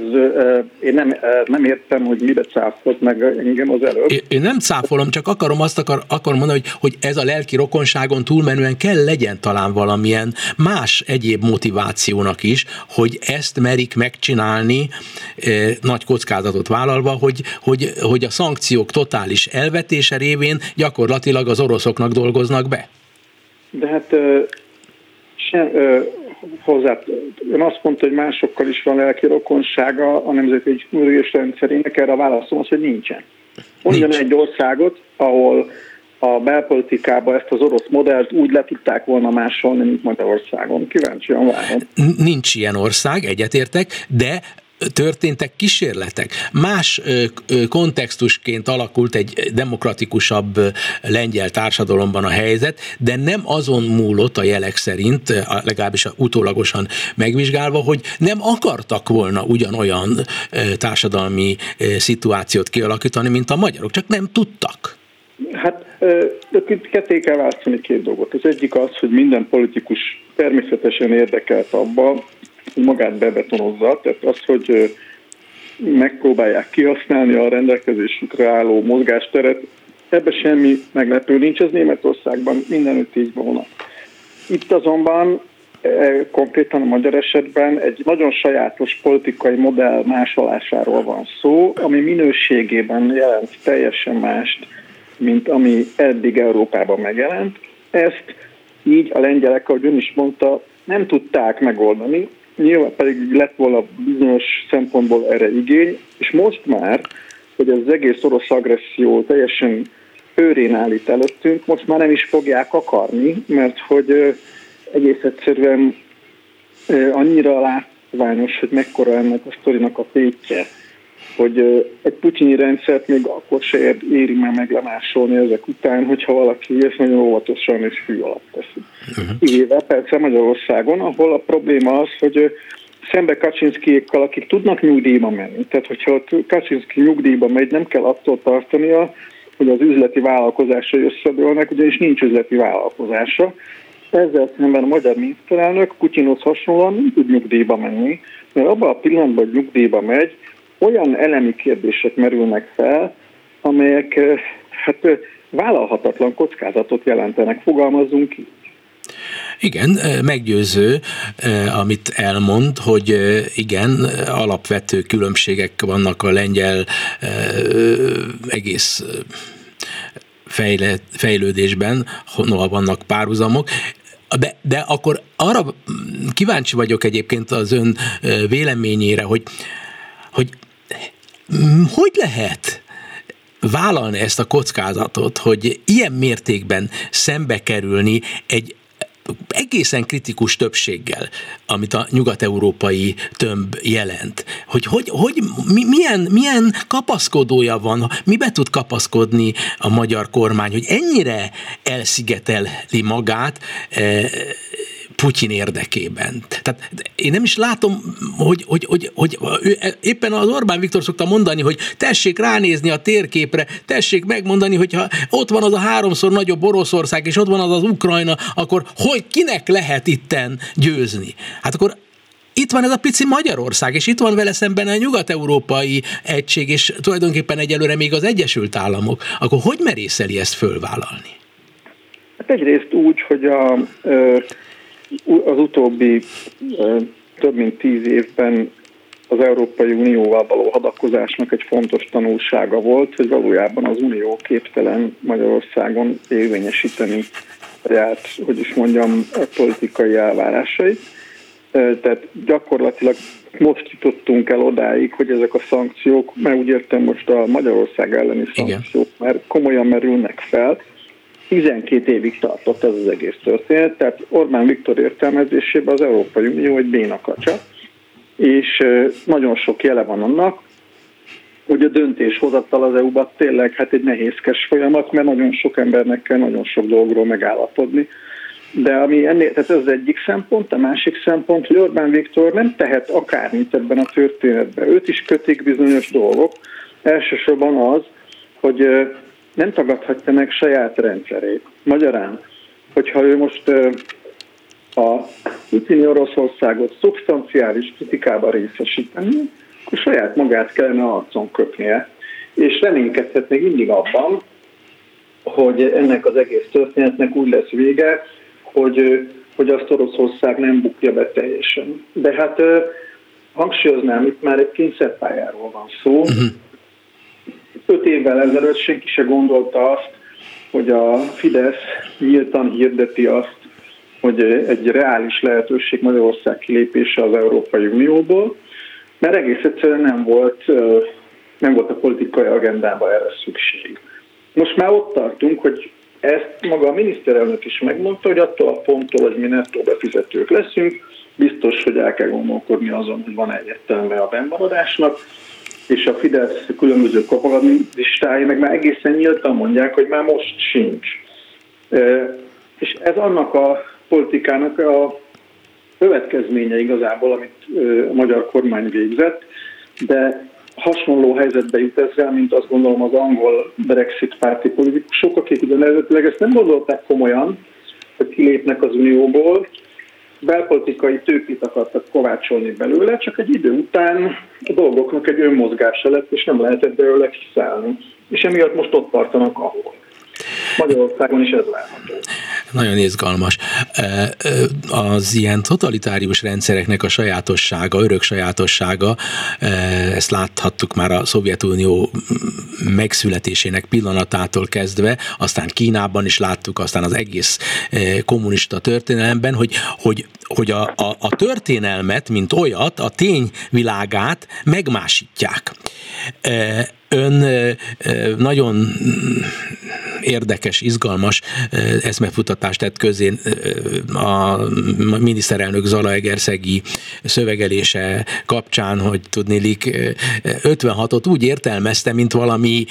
én nem, nem értem, hogy mire cáfolt meg engem az előbb. Én nem cáfolom, csak akarom azt akar, akarom mondani, hogy, hogy ez a lelki rokonságon túlmenően kell legyen talán valamilyen más egyéb motivációnak is, hogy ezt merik megcsinálni eh, nagy kockázatot vállalva, hogy, hogy, hogy a szankciók totális elvetése révén gyakorlatilag az oroszoknak dolgoznak be. De hát sem, hozzá, ön azt mondta, hogy másokkal is van lelki rokonsága a nemzeti ürés rendszerének, erre a válaszom az, hogy nincsen. Mondjon Nincs. egy országot, ahol a belpolitikába ezt az orosz modellt úgy le tudták volna másolni, mint Magyarországon. Kíváncsian várom. Nincs ilyen ország, egyetértek, de történtek kísérletek. Más kontextusként alakult egy demokratikusabb lengyel társadalomban a helyzet, de nem azon múlott a jelek szerint, legalábbis utólagosan megvizsgálva, hogy nem akartak volna ugyanolyan társadalmi szituációt kialakítani, mint a magyarok, csak nem tudtak. Hát ketté kell választani két dolgot. Az egyik az, hogy minden politikus természetesen érdekelt abban, magát bebetonozza, tehát az, hogy megpróbálják kihasználni a rendelkezésükre álló mozgásteret, ebbe semmi meglepő nincs, ez Németországban mindenütt így volna. Itt azonban e, konkrétan a magyar esetben egy nagyon sajátos politikai modell másolásáról van szó, ami minőségében jelent teljesen mást, mint ami eddig Európában megjelent. Ezt így a lengyelek, ahogy ön is mondta, nem tudták megoldani, nyilván pedig lett volna bizonyos szempontból erre igény, és most már, hogy az egész orosz agresszió teljesen őrén állít előttünk, most már nem is fogják akarni, mert hogy egész egyszerűen annyira látványos, hogy mekkora ennek a sztorinak a tétje, hogy egy putyini rendszert még akkor se éri már meglemásolni ezek után, hogyha valaki ezt nagyon óvatosan és fű alatt teszi. Uh-huh. Éve persze Magyarországon, ahol a probléma az, hogy szembe Kaczynszkiékkal, akik tudnak nyugdíjba menni. Tehát, hogyha Kaczynszki nyugdíjba megy, nem kell attól tartania, hogy az üzleti vállalkozásai összedőlnek, ugyanis nincs üzleti vállalkozása. Ezzel szemben a magyar miniszterelnök Putyinhoz hasonlóan nem tud nyugdíjba menni, mert abban a pillanatban, hogy nyugdíjba megy, olyan elemi kérdések merülnek fel, amelyek eh, hát eh, vállalhatatlan kockázatot jelentenek, fogalmazunk ki. Igen, eh, meggyőző, amit elmond, hogy igen, alapvető különbségek vannak a lengyel egész fejlődésben, noha vannak párhuzamok, de, de akkor arra kíváncsi vagyok egyébként az ön véleményére, hogy, hogy hogy lehet vállalni ezt a kockázatot, hogy ilyen mértékben szembe kerülni egy egészen kritikus többséggel, amit a nyugat-európai tömb jelent. Hogy, hogy, hogy mi, milyen, milyen kapaszkodója van, mibe tud kapaszkodni a magyar kormány, hogy ennyire elszigeteli magát, eh, Putyin érdekében. Tehát én nem is látom, hogy, hogy, hogy, hogy ő, éppen az Orbán Viktor szokta mondani, hogy tessék ránézni a térképre, tessék megmondani, hogyha ott van az a háromszor nagyobb Oroszország, és ott van az az Ukrajna, akkor hogy kinek lehet itten győzni? Hát akkor itt van ez a pici Magyarország, és itt van vele szemben a nyugat-európai egység, és tulajdonképpen egyelőre még az Egyesült Államok. Akkor hogy merészeli ezt fölvállalni? Hát egyrészt úgy, hogy a, az utóbbi több mint tíz évben az Európai Unióval való hadakozásnak egy fontos tanulsága volt, hogy valójában az Unió képtelen Magyarországon érvényesíteni saját, hogy is mondjam, politikai elvárásait. Tehát gyakorlatilag most jutottunk el odáig, hogy ezek a szankciók, mert úgy értem most a Magyarország elleni szankciók, mert komolyan merülnek fel, 12 évig tartott ez az egész történet, tehát Orbán Viktor értelmezésében az Európai Unió egy bénakacsa, és nagyon sok jele van annak, hogy a döntéshozattal az EU-ban tényleg hát egy nehézkes folyamat, mert nagyon sok embernek kell nagyon sok dolgról megállapodni. De ami ennél, tehát ez az egyik szempont, a másik szempont, hogy Orbán Viktor nem tehet akármit ebben a történetben. Őt is kötik bizonyos dolgok. Elsősorban az, hogy nem tagadhatja meg saját rendszerét. Magyarán, hogyha ő most a putini Oroszországot szubstanciális kritikába részesíteni, akkor saját magát kellene arcon köpnie, és reménykedhet még mindig abban, hogy ennek az egész történetnek úgy lesz vége, hogy, hogy azt Oroszország nem bukja be teljesen. De hát hangsúlyoznám, itt már egy kényszerpályáról van szó, uh-huh öt évvel ezelőtt senki se gondolta azt, hogy a Fidesz nyíltan hirdeti azt, hogy egy reális lehetőség Magyarország kilépése az Európai Unióból, mert egész egyszerűen nem volt, nem volt a politikai agendában erre szükség. Most már ott tartunk, hogy ezt maga a miniszterelnök is megmondta, hogy attól a ponttól, hogy mi nettó befizetők leszünk, biztos, hogy el kell gondolkodni azon, hogy van egy értelme a bennmaradásnak, és a Fidesz különböző propagandistái meg már egészen nyíltan mondják, hogy már most sincs. És ez annak a politikának a következménye igazából, amit a magyar kormány végzett, de hasonló helyzetbe jut ezzel, mint azt gondolom az angol Brexit párti politikusok, akik ugyanezetileg ezt nem gondolták komolyan, hogy kilépnek az Unióból, belpolitikai tőkét akartak kovácsolni belőle, csak egy idő után a dolgoknak egy önmozgása lett, és nem lehetett belőle kiszállni. És emiatt most ott tartanak ahol. Magyarországon is ez várható. Nagyon izgalmas. Az ilyen totalitárius rendszereknek a sajátossága, örök sajátossága, ezt láthattuk már a Szovjetunió megszületésének pillanatától kezdve, aztán Kínában is láttuk, aztán az egész kommunista történelemben, hogy, hogy, hogy a, a, a történelmet, mint olyat, a tényvilágát megmásítják ön nagyon érdekes, izgalmas eszmefutatást tett közé a miniszterelnök Zala Egerszegi szövegelése kapcsán, hogy tudnélik 56-ot úgy értelmezte, mint valami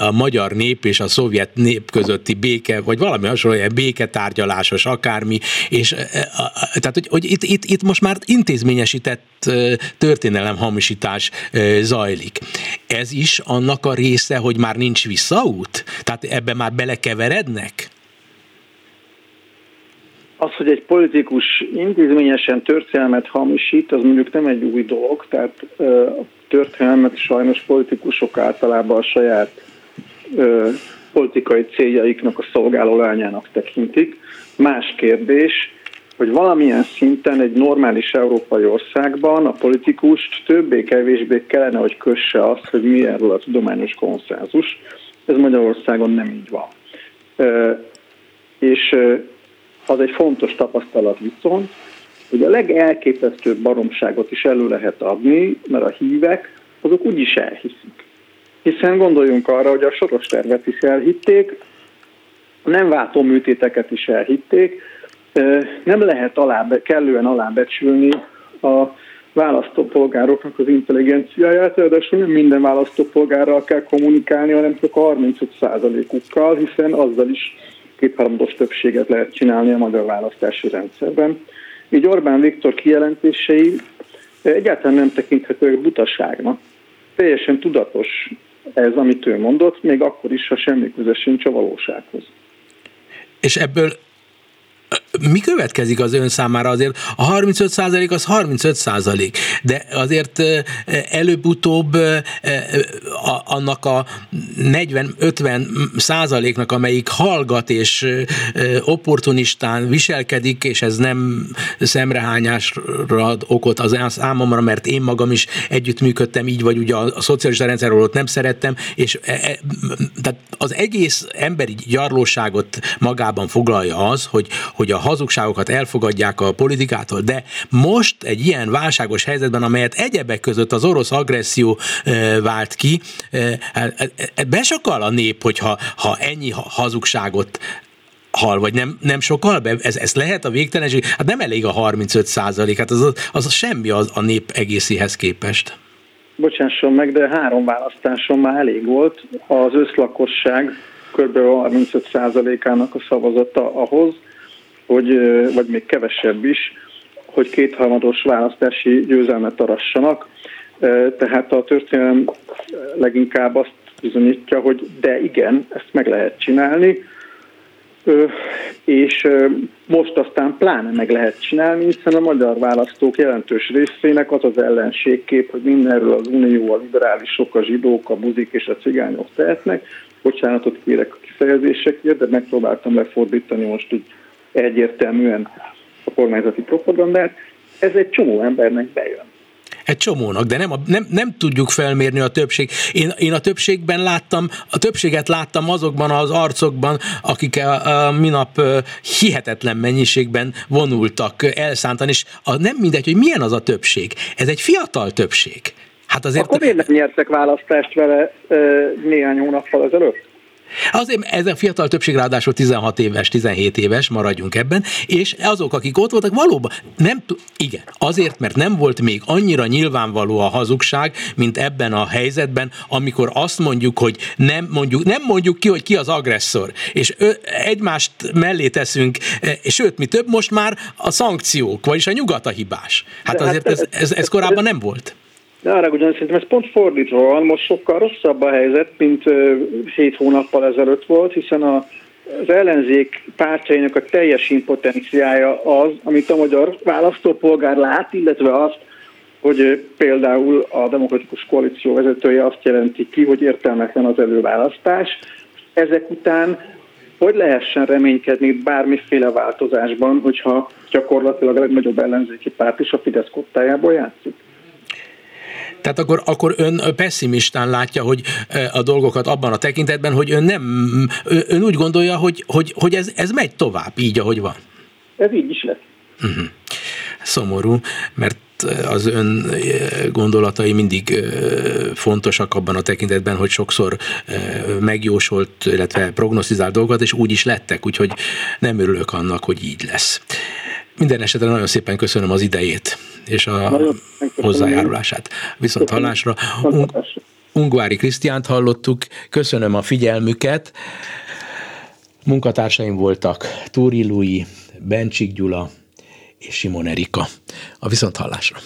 a magyar nép és a szovjet nép közötti béke, vagy valami hasonló, béketárgyalásos akármi, és tehát, hogy, hogy itt, itt, itt most már intézményesített történelem hamisítás zajlik. Ez is annak a része, hogy már nincs visszaút? Tehát ebbe már belekeverednek? Az, hogy egy politikus intézményesen történelmet hamisít, az mondjuk nem egy új dolog, tehát a történelmet sajnos politikusok általában a saját politikai céljaiknak a szolgáló lányának tekintik. Más kérdés, hogy valamilyen szinten egy normális európai országban a politikust többé-kevésbé kellene, hogy kösse azt, hogy mi erről a tudományos konszenzus. Ez Magyarországon nem így van. És az egy fontos tapasztalat viszont, hogy a legelképesztőbb baromságot is elő lehet adni, mert a hívek azok úgyis elhiszik. Hiszen gondoljunk arra, hogy a soros tervet is elhitték, nem váltó műtéteket is elhitték, nem lehet alá, kellően alábecsülni a választópolgároknak az intelligenciáját, ráadásul nem minden választópolgárral kell kommunikálni, hanem csak a 35%-ukkal, hiszen azzal is kétharmados többséget lehet csinálni a magyar választási rendszerben. Így Orbán Viktor kijelentései egyáltalán nem tekinthetők butaságnak. Teljesen tudatos ez, amit ő mondott, még akkor is, ha semmi köze sincs a valósághoz. És ebből mi következik az ön számára? Azért a 35 százalék az 35 százalék, de azért előbb-utóbb annak a 40-50 százaléknak, amelyik hallgat és opportunistán viselkedik, és ez nem szemrehányásra ad okot az számomra, mert én magam is együttműködtem így, vagy ugye a, szocialista rendszerről ott nem szerettem, és e, e, tehát az egész emberi gyarlóságot magában foglalja az, hogy, hogy a hazugságokat elfogadják a politikától, de most egy ilyen válságos helyzetben, amelyet egyebek között az orosz agresszió vált ki, hát, besakal a nép, hogyha ha ennyi hazugságot hal, vagy nem, nem sokkal be? Ez, ez lehet a végtelenség? Hát nem elég a 35 százalék, hát az, az semmi az, a nép egészéhez képest. Bocsásson meg, de három választáson már elég volt. Az összlakosság kb. 35 százalékának a szavazata ahhoz, hogy, vagy még kevesebb is, hogy kétharmados választási győzelmet arassanak. Tehát a történelem leginkább azt bizonyítja, hogy de igen, ezt meg lehet csinálni, és most aztán pláne meg lehet csinálni, hiszen a magyar választók jelentős részének az az ellenségkép, hogy mindenről az unió, a liberálisok, a zsidók, a buzik és a cigányok tehetnek. Bocsánatot kérek a kifejezésekért, de megpróbáltam lefordítani most úgy egyértelműen a kormányzati propagandát, ez egy csomó embernek bejön. Egy csomónak, de nem, a, nem, nem tudjuk felmérni a többség. Én, én a többségben láttam, a többséget láttam azokban az arcokban, akik a, a minap hihetetlen mennyiségben vonultak elszántan, és a, nem mindegy, hogy milyen az a többség. Ez egy fiatal többség. Hát azért... Akkor miért nem nyertek választást vele néhány hónappal ezelőtt? Azért ez a fiatal többség ráadásul 16 éves, 17 éves, maradjunk ebben, és azok, akik ott voltak, valóban nem, igen, azért, mert nem volt még annyira nyilvánvaló a hazugság, mint ebben a helyzetben, amikor azt mondjuk, hogy nem mondjuk, nem mondjuk ki, hogy ki az agresszor, és ő, egymást mellé teszünk, és sőt, mi több, most már a szankciók, vagyis a nyugat a hibás. Hát azért ez, ez, ez korábban nem volt. De arra ugyan szerintem ez pont fordítva van, most sokkal rosszabb a helyzet, mint hét hónappal ezelőtt volt, hiszen a, az ellenzék pártjainak a teljes impotenciája az, amit a magyar választópolgár lát, illetve azt, hogy például a demokratikus koalíció vezetője azt jelenti ki, hogy értelmetlen az előválasztás. Ezek után hogy lehessen reménykedni bármiféle változásban, hogyha gyakorlatilag a legnagyobb ellenzéki párt is a Fidesz kottájából játszik? Tehát akkor, akkor ön pessimistán látja, hogy a dolgokat abban a tekintetben, hogy ön nem, ön úgy gondolja, hogy, hogy, hogy ez, ez megy tovább így, ahogy van. Ez így is lesz. Uh-huh. Szomorú, mert az ön gondolatai mindig fontosak abban a tekintetben, hogy sokszor megjósolt, illetve prognosztizált dolgokat, és úgy is lettek, úgyhogy nem örülök annak, hogy így lesz. Minden esetre nagyon szépen köszönöm az idejét és a hozzájárulását. Viszont hallásra Ungvári Krisztiánt hallottuk, köszönöm a figyelmüket. Munkatársaim voltak Túri Lui, Bencsik Gyula és Simon Erika. A viszont hallásra.